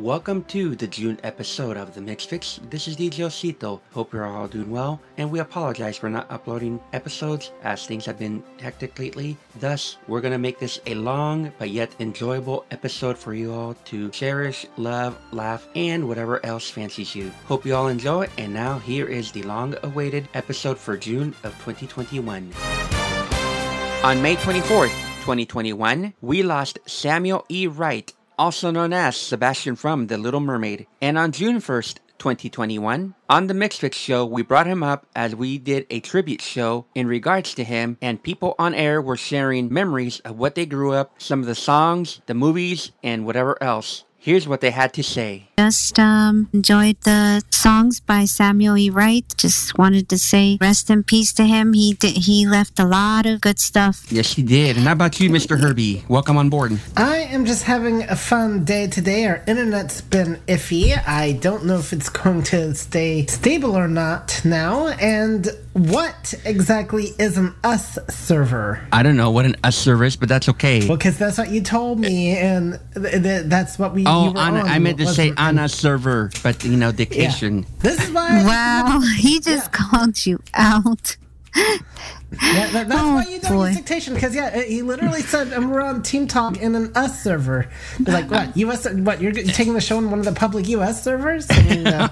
Welcome to the June episode of The Mix Fix. This is DJ Osito. Hope you're all doing well, and we apologize for not uploading episodes as things have been hectic lately. Thus, we're gonna make this a long but yet enjoyable episode for you all to cherish, love, laugh, and whatever else fancies you. Hope you all enjoy, it, and now here is the long awaited episode for June of 2021. On May 24th, 2021, we lost Samuel E. Wright also known as Sebastian from The Little Mermaid. And on June 1st, 2021, on the Mixfix show, we brought him up as we did a tribute show in regards to him, and people on air were sharing memories of what they grew up, some of the songs, the movies, and whatever else. Here's what they had to say. Just um, enjoyed the songs by Samuel E. Wright. Just wanted to say rest in peace to him. He did, he left a lot of good stuff. Yes, he did. And how about you, Mr. Herbie? Welcome on board. I am just having a fun day today. Our internet's been iffy. I don't know if it's going to stay stable or not now. And what exactly is an US server? I don't know what an US server is, but that's okay. Well, because that's what you told me, and th- th- that's what we. Oh, you were on, on, I meant to say it? on a server, but you know, dictation. This is why. Wow, he just called you out. Yeah, that, that's Oh, why you don't boy. use dictation because yeah, he literally said um, we're on Team Talk in an US server. You're like what US? What you're taking the show on one of the public US servers? I mean, uh,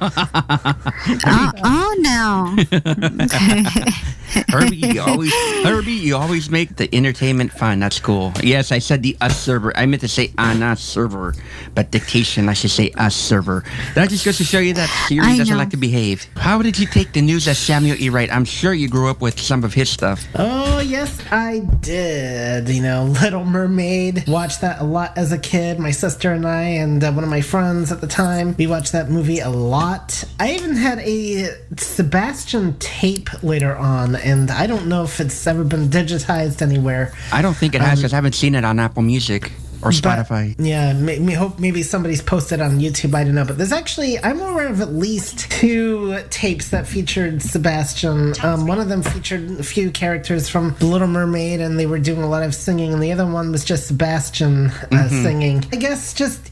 Oh, oh no. Herbie, you always Herbie, you always make the entertainment fun. That's cool. Yes, I said the us server. I meant to say on us server, but dictation I should say us server. That just goes to show you that Siri doesn't know. like to behave. How did you take the news as Samuel E. Wright? I'm sure you grew up with some of his stuff. Oh yes, I did. You know, Little Mermaid. Watched that a lot as a kid. My sister and I, and uh, one of my friends at the time, we watched that movie a lot. I even had a Sebastian tape later on, and I don't know if it's ever been digitized anywhere. I don't think it has because I haven't seen it on Apple Music or But, Spotify. yeah, may, may hope maybe somebody's posted on YouTube. I don't know, but there's actually I'm aware of at least two tapes that featured Sebastian. Um, one of them featured a few characters from The Little Mermaid, and they were doing a lot of singing, and the other one was just Sebastian uh, singing. I guess just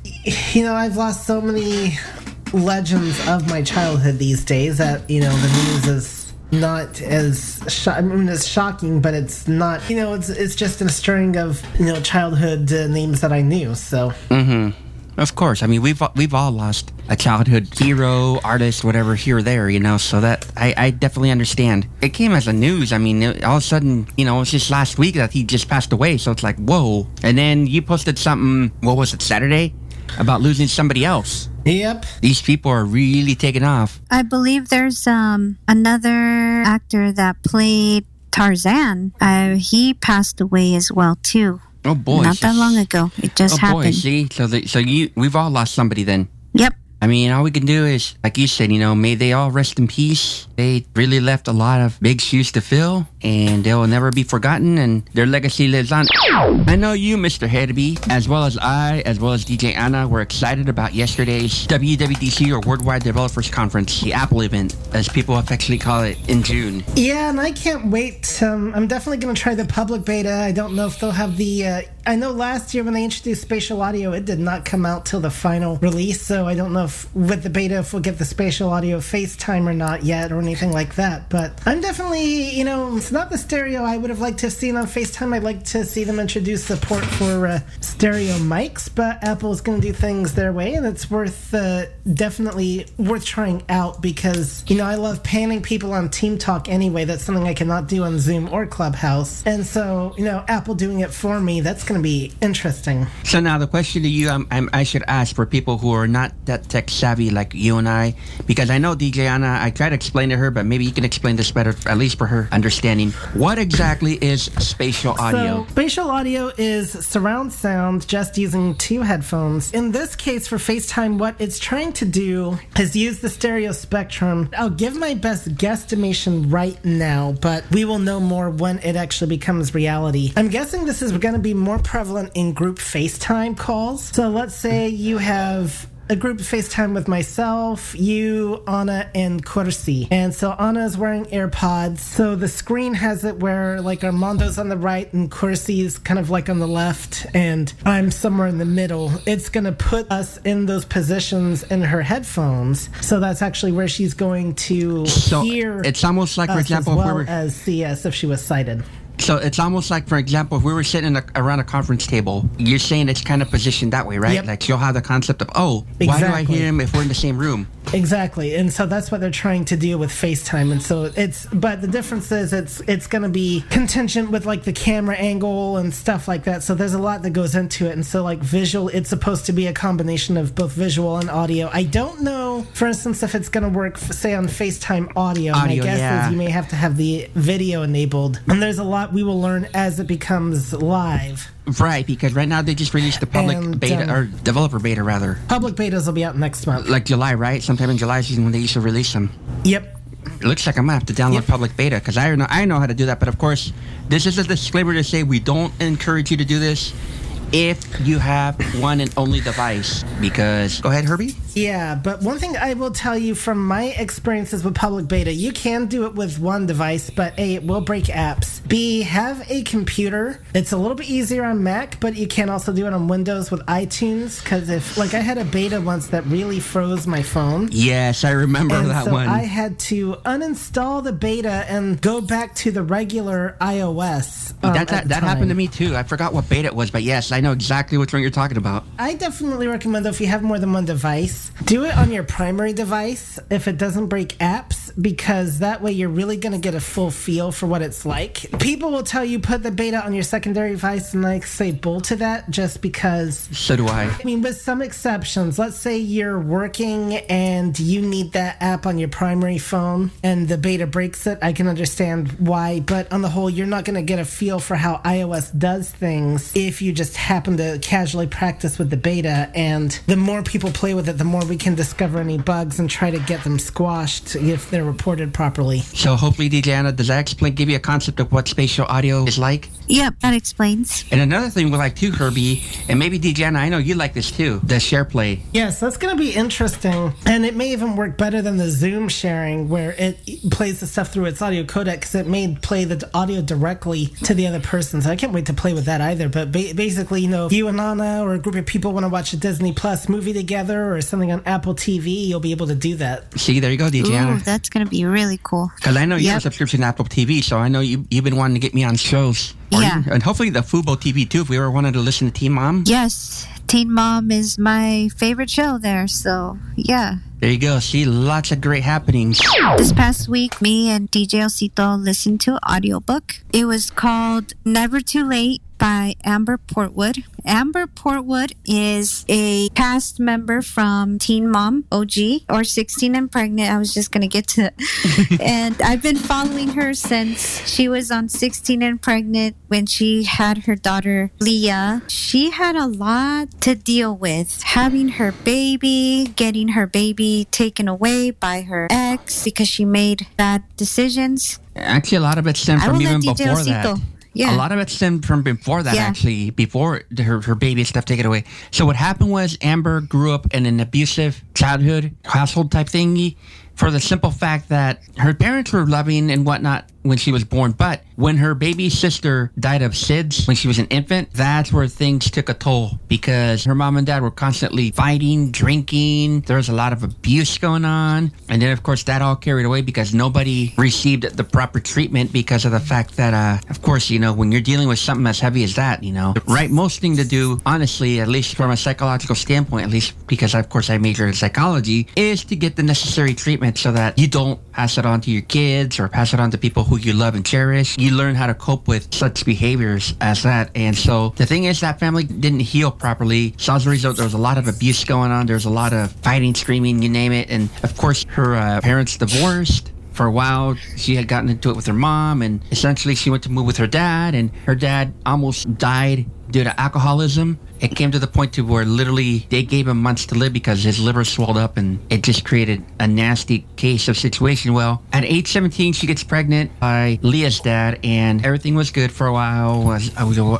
you know I've lost so many legends of my childhood these days that you know the news is not as sho- I mean it's shocking, but it's not. You know, it's it's just a string of you know childhood uh, names that I knew. So Of course, I mean we've we've all lost a childhood hero, artist, whatever here or there, you know. So that I, I definitely understand. It came as a news. I mean, it- all of a sudden, you know, it's just last week that he just passed away. So it's like whoa. And then you posted something. What was it? Saturday about losing somebody else. Yep. These people are really taking off. I believe there's um another actor that played Tarzan. Uh, he passed away as well too. Oh boy, Not that long ago. It just Oh boy, happened. see, so the, so you we've all lost somebody then. Yep. I mean, all we can do is, like you said, you know, may they all rest in peace. They really left a lot of big shoes to fill, and they will never be forgotten, and their legacy lives on. I know you, Mr. Herbie, as well as I, as well as DJ Anna, were excited about yesterday's WWDC or Worldwide Developers Conference, the Apple event, as people affectionately call it, in June. Yeah, and I can't wait. Um, I'm definitely going to try the public beta. I don't know if they'll have the. Uh, I know last year when they introduced spatial audio, it did not come out till the final release. So I don't know if with the beta if we'll get the spatial audio FaceTime or not yet or anything like that. But I'm definitely, you know, it's not the stereo I would have liked to have seen on FaceTime. I'd like to see them introduce support for uh, stereo mics, but Apple's going to do things their way, and it's worth uh, definitely worth trying out because you know I love panning people on Team Talk anyway. That's something I cannot do on Zoom or Clubhouse, and so you know Apple doing it for me. That's going to be interesting. So now the question to you, um, I'm, I should ask for people who are not that tech savvy like you and I, because I know DJ Anna. I try to explain to her, but maybe you can explain this better, at least for her understanding. What exactly is spatial audio? So, spatial audio is surround sound just using two headphones. In this case, for FaceTime, what it's trying to do is use the stereo spectrum. I'll give my best guesstimation right now, but we will know more when it actually becomes reality. I'm guessing this is going to be more prevalent in group FaceTime calls. So, let's say you have a group FaceTime with myself, you, Anna, and Corsi. And so Anna is wearing AirPods. So the screen has it where like Armando's on the right and Corsi is kind of like on the left, and I'm somewhere in the middle. It's going to put us in those positions in her headphones. So that's actually where she's going to So hear. it's almost like, for example, as we well were- as see us if she was sighted. So it's almost like, for example, if we were sitting in a, around a conference table, you're saying it's kind of positioned that way, right? Yep. Like you'll have the concept of, oh, why do I hear him if we're in the same room? Exactly, and so that's what they're trying to do with FaceTime, and so it's. But the difference is, it's it's going to be contingent with like the camera angle and stuff like that. So there's a lot that goes into it, and so like visual, it's supposed to be a combination of both visual and audio. I don't know, for instance, if it's going to work, say on FaceTime audio. Audio, My guess yeah. is you may have to have the video enabled, and there's a lot we will learn as it becomes live. Right, because right now they just released the public And, beta, um, or developer beta rather. Public betas will be out next month. Like July, right? Sometime in July is when they used to release them. Yep. It looks like I'm gonna have to download Yep. public beta because I know I know how to do that. But of course, this is a disclaimer to say we don't encourage you to do this if you have one and only device. Because go ahead, Herbie. Yeah, but one thing I will tell you from my experiences with public beta, you can do it with one device, but A, it will break apps. B, have a computer. It's a little bit easier on Mac, but you can also do it on Windows with iTunes. Because if, like, I had a beta once that really froze my phone. Yes, I remember And that so one. I had to uninstall the beta and go back to the regular iOS. um, that that, that happened to me too. I forgot what beta it was, but yes, I know exactly which one you're talking about. I definitely recommend though if you have more than one device, do it on your primary device if it doesn't break apps because that way you're really going to get a full feel for what it's like. People will tell you put the beta on your secondary device and I say bull to that just because So do I. I mean, with some exceptions, let's say you're working and you need that app on your primary phone and the beta breaks it. I can understand why, but on the whole, you're not going to get a feel for how iOS does things if you just happen to casually practice with the beta. And the more people play with it, the more we can discover any bugs and try to get them squashed if they're reported properly. So hopefully, DJ Anna, does that explain, give you a concept of what spatial audio is like? Yep, that explains. And another thing we like too, Herbie, and maybe DJ Anna, I know you like this too, the share play. Yes, that's going to be interesting. And it may even work better than the Zoom sharing where it plays the stuff through its audio codec because it may play the audio directly to the other person. So I can't wait to play with that either. But ba- basically, you know, if you and Anna or a group of people want to watch a Disney Plus movie together or something on Apple TV, you'll be able to do that. See, there you go, DJ Ooh, Anna. that's gonna be really cool. Because I know you have a subscription to Apple TV, so I know you, you've been wanting to get me on shows. Yeah. you- and hopefully the Fubo TV too, if we ever wanted to listen to Teen Mom. Yes, Teen Mom is my favorite show there. So yeah. There you go. See, lots of great happenings. This past week, me and DJ Osito listened to an audiobook. It was called Never Too Late by Amber Portwood. Amber Portwood is a cast member from Teen Mom OG or 16 and Pregnant. I was just going to get to it. and I've been following her since she was on 16 and Pregnant when she had her daughter Leah. She had a lot to deal with having her baby, getting her baby taken away by her ex because she made bad decisions. Actually, a lot of it stemmed from even before that. Yeah. A lot of it stemmed from before that, Yeah. actually, before her, her baby stuff taken away. So what happened was Amber grew up in an abusive childhood, household type thingy, for the simple fact that her parents were loving and whatnot when she was born, but when her baby sister died of SIDS when she was an infant, that's where things took a toll because her mom and dad were constantly fighting, drinking. There was a lot of abuse going on. And then, of course, that all carried away because nobody received the proper treatment because of the fact that, uh, of course, you know, when you're dealing with something as heavy as that, you know, the right most thing to do, honestly, at least from a psychological standpoint, at least because, of course, I majored in psychology, is to get the necessary treatment so that you don't pass it on to your kids or pass it on to people who you love and cherish. You learn how to cope with such behaviors as that. And so the thing is, that family didn't heal properly. So as a result, there was a lot of abuse going on. There was a lot of fighting, screaming, you name it. And of course, her uh, parents divorced for a while she had gotten into it with her mom and essentially she went to move with her dad and her dad almost died due to alcoholism. It came to the point to where literally they gave him months to live because his liver swelled up and it just created a nasty case of situation. Well, at age 17, she gets pregnant by Leah's dad and everything was good for a while as,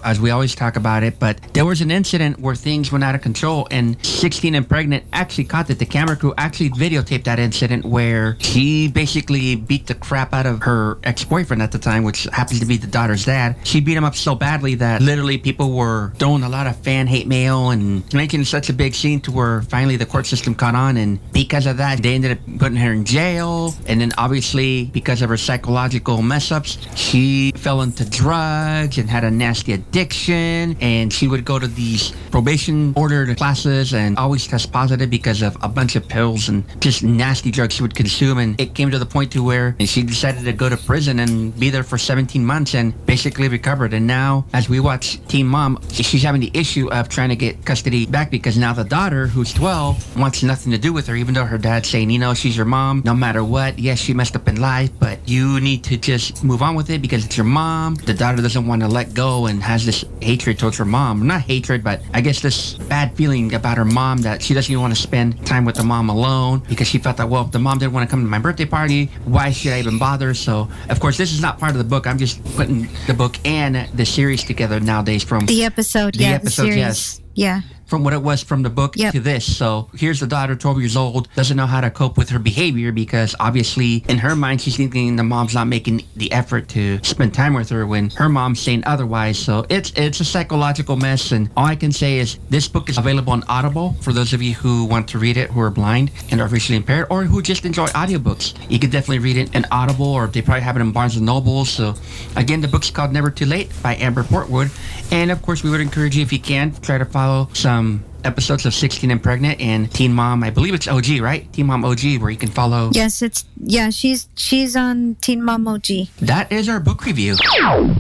as we always talk about it. But there was an incident where things went out of control and 16 and pregnant actually caught it. The camera crew actually videotaped that incident where she basically beat the crap out of her ex-boyfriend at the time, which happens to be the daughter's dad. She beat him up so badly that literally people were throwing a lot of fan hate mail and making such a big scene to where finally the court system caught on. And because of that, they ended up putting her in jail. And then obviously because of her psychological mess ups, she fell into drugs and had a nasty addiction. And she would go to these probation ordered classes and always test positive because of a bunch of pills and just nasty drugs she would consume. And it came to the point to where she decided to go to prison and be there for 17 months and basically recovered. And now, as we watch Teen Mom, she's having the issue of trying to get custody back because now the daughter, who's 12, wants nothing to do with her, even though her dad's saying, you know, she's your mom no matter what. Yes, she messed up in life, but you need to just move on with it because it's your mom. The daughter doesn't want to let go and has this hatred towards her mom. Not hatred, but I guess this bad feeling about her mom that she doesn't even want to spend time with the mom alone because she felt that, well, if the mom didn't want to come to my birthday party, why should I even bother? So, of course, this is not part of the book. I'm just putting the book and the series together nowadays from the episode. The yeah, episode, the series. Yes. Yeah from what it was from the book yep. to this. So here's the daughter, 12 years old, doesn't know how to cope with her behavior because obviously in her mind she's thinking the mom's not making the effort to spend time with her when her mom's saying otherwise. So it's it's a psychological mess, and all I can say is this book is available on Audible for those of you who want to read it who are blind and are visually impaired, or who just enjoy audiobooks. You can definitely read it in Audible, or they probably have it in Barnes and Noble. So again, the book's called Never Too Late by Amber Portwood, and of course we would encourage you if you can try to follow some Um, episodes of 16 and Pregnant and Teen Mom. I believe it's OG, right? Teen Mom OG, where you can follow. Yes, it's yeah. She's she's on Teen Mom OG. That is our book review.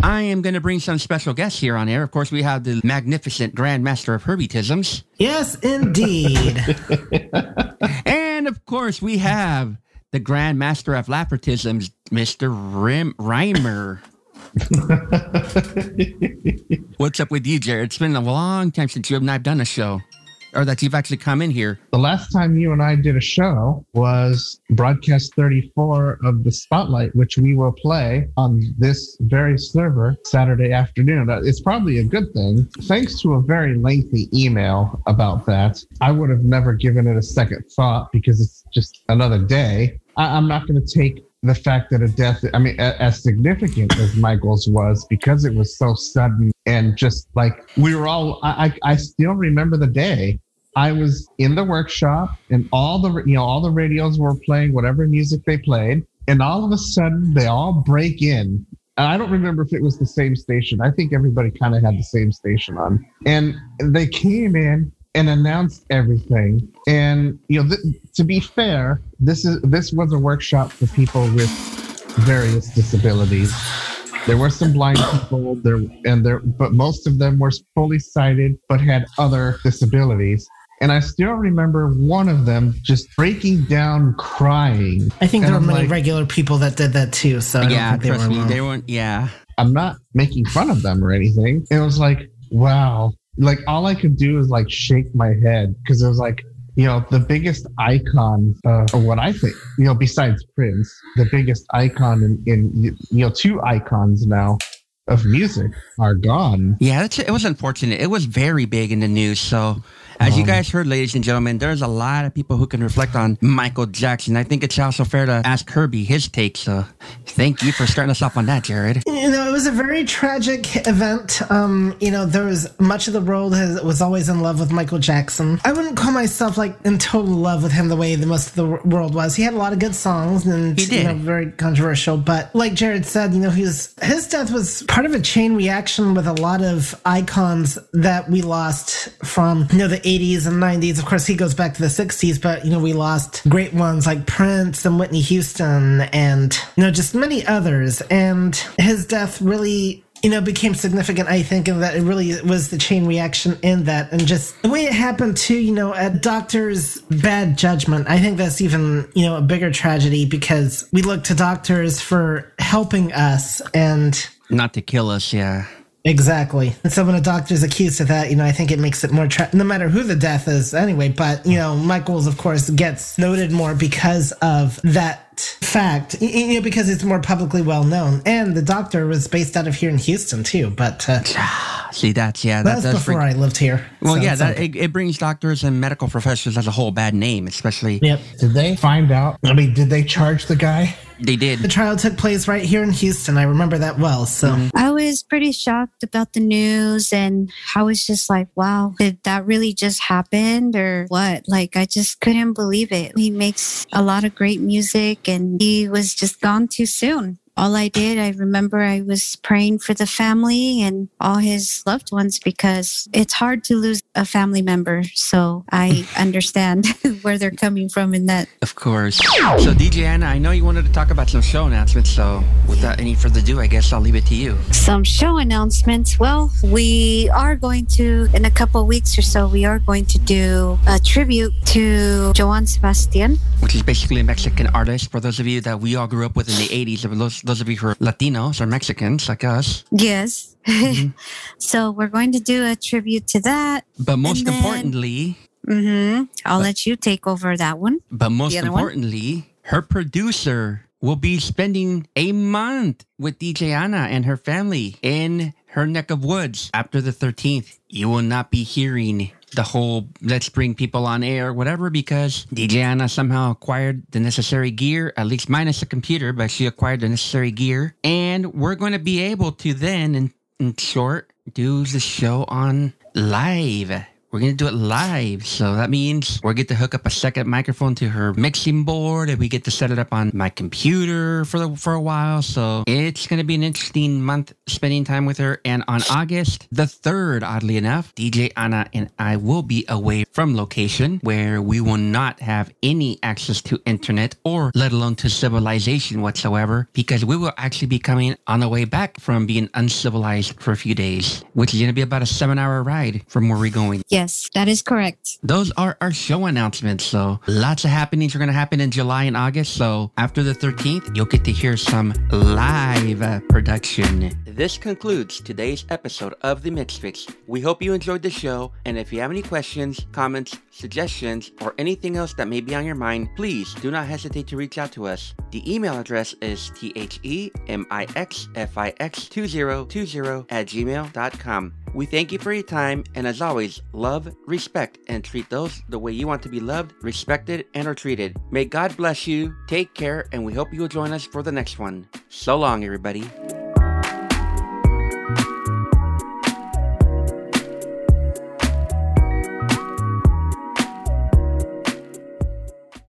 I am going to bring some special guests here on air. Of course, we have the magnificent Grand Master of Herbietisms. Yes, indeed. and of course, we have the Grand Master of Laughertisms, Mr. Rim Reimer. What's up with you, Jared? It's been a long time since you and I've done a show or that you've actually come in here. The last time you and I did a show was broadcast 34 of the Spotlight, which we will play on this very server Saturday afternoon. Uh, it's probably a good thing. Thanks to a very lengthy email about that, I would have never given it a second thought because it's just another day. I, am not going to take the fact that a death, I mean, as significant as Michael's was, because it was so sudden and just like we were all, I, I still remember the day. I was in the workshop and all the, you know, all the radios were playing whatever music they played. And all of a sudden they all break in. And I don't remember if it was the same station. I think everybody kind of had the same station on. And they came in and announced everything. And you know, th- to be fair, this is this was a workshop for people with various disabilities. There were some blind people there, and there, but most of them were fully sighted but had other disabilities. And I still remember one of them just breaking down crying. I think and there were I'm many like, regular people that did that too. So I yeah, don't they trust were me, alone. they weren't. Yeah, I'm not making fun of them or anything. It was like, wow. Like all I could do is like shake my head because it was like, you know, the biggest icon uh, of what I think, you know, besides Prince, the biggest icon in, in you know, two icons now of music are gone. yeah. It was unfortunate. It was very big in the news. So, as you Um, guys heard, ladies and gentlemen, there's a lot of people who can reflect on Michael Jackson. I think it's also fair to ask Herbie his take. So, thank you for starting us off on that, Jared. You know, it was a very tragic event. Um, you know, there was much of the world has, was always in love with Michael Jackson. I wouldn't call myself like in total love with him the way the most of the wor- world was. He had a lot of good songs and He did. you know very controversial. But like Jared said, you know, he was his death was part of a chain reaction with a lot of icons that we lost from you know the 80s and 90s. Of course, he goes back to the 60s, but you know we lost great ones like Prince and Whitney Houston and you know just many others. And his death really you know, became significant, I think, in that it really was the chain reaction in that. And just the way it happened, too, you know, a doctor's bad judgment. I think that's even, you know, a bigger tragedy because we look to doctors for helping us. And Not to kill us, yeah. Exactly. And so when a doctor's accused of that, you know, I think it makes it more, tra- no matter who the death is anyway, but, you know, Michaels, of course, gets noted more because of that fact, you know, because it's more publicly well known. And the doctor was based out of here in Houston, too, but uh, See, that's yeah. that That was before bring, I lived here. well, So yeah. That okay. it, it brings doctors and medical professionals as a whole bad name, especially Yep. Did they find out? I mean, did they charge the guy? They did. The trial took place right here in Houston. I remember that well. So Mm-hmm. I was pretty shocked about the news and I was just like, wow, did that really just happen or what? Like, I just couldn't believe it. He makes a lot of great music and he was just gone too soon. All I did, I remember I was praying for the family and all his loved ones because it's hard to lose a family member. So I understand where they're coming from in that. Of course. So, DJ Anna, I know you wanted to talk about some show announcements. So, without any further ado, I guess I'll leave it to you. some show announcements. Well, we are going to, in a couple of weeks or so, we are going to do a tribute to Joan Sebastian. Which is basically a Mexican artist. For those of you that we all grew up with in the 80s, or those, those of you who are Latinos or Mexicans like us. Yes. so we're going to do a tribute to that. But most then- importantly, hmm I'll let you take over that one. but most other one? importantly, her producer will be spending a month with DJ Anna and her family in her neck of woods. After the 13th, you will not be hearing the whole let's bring people on air whatever because DJ Anna somehow acquired the necessary gear, at least minus the computer, but she acquired the necessary gear. And we're going to be able to then, in, in short, do the show on live. We're gonna do it live, so that means we get to hook up a second microphone to her mixing board, and we get to set it up on my computer for the, for a while. So it's gonna be an interesting month spending time with her. And on August the third, oddly enough, DJ Anna and I will be away from location where we will not have any access to internet or let alone to civilization whatsoever, because we will actually be coming on the way back from being uncivilized for a few days, which is gonna be about a seven-hour ride from where we're going. Yes, that is correct. Those are our show announcements. So lots of happenings are going to happen in July and August. So after the 13th, you'll get to hear some live uh, production. This concludes today's episode of The Mix Fix. We hope you enjoyed the show. And if you have any questions, comments, suggestions, or anything else that may be on your mind, please do not hesitate to reach out to us. The email address is themixfix2020 at gmail.com. We thank you for your time, and as always, love, respect, and treat those the way you want to be loved, respected, and are treated. May God bless you, take care, and we hope you will join us for the next one. So long, everybody.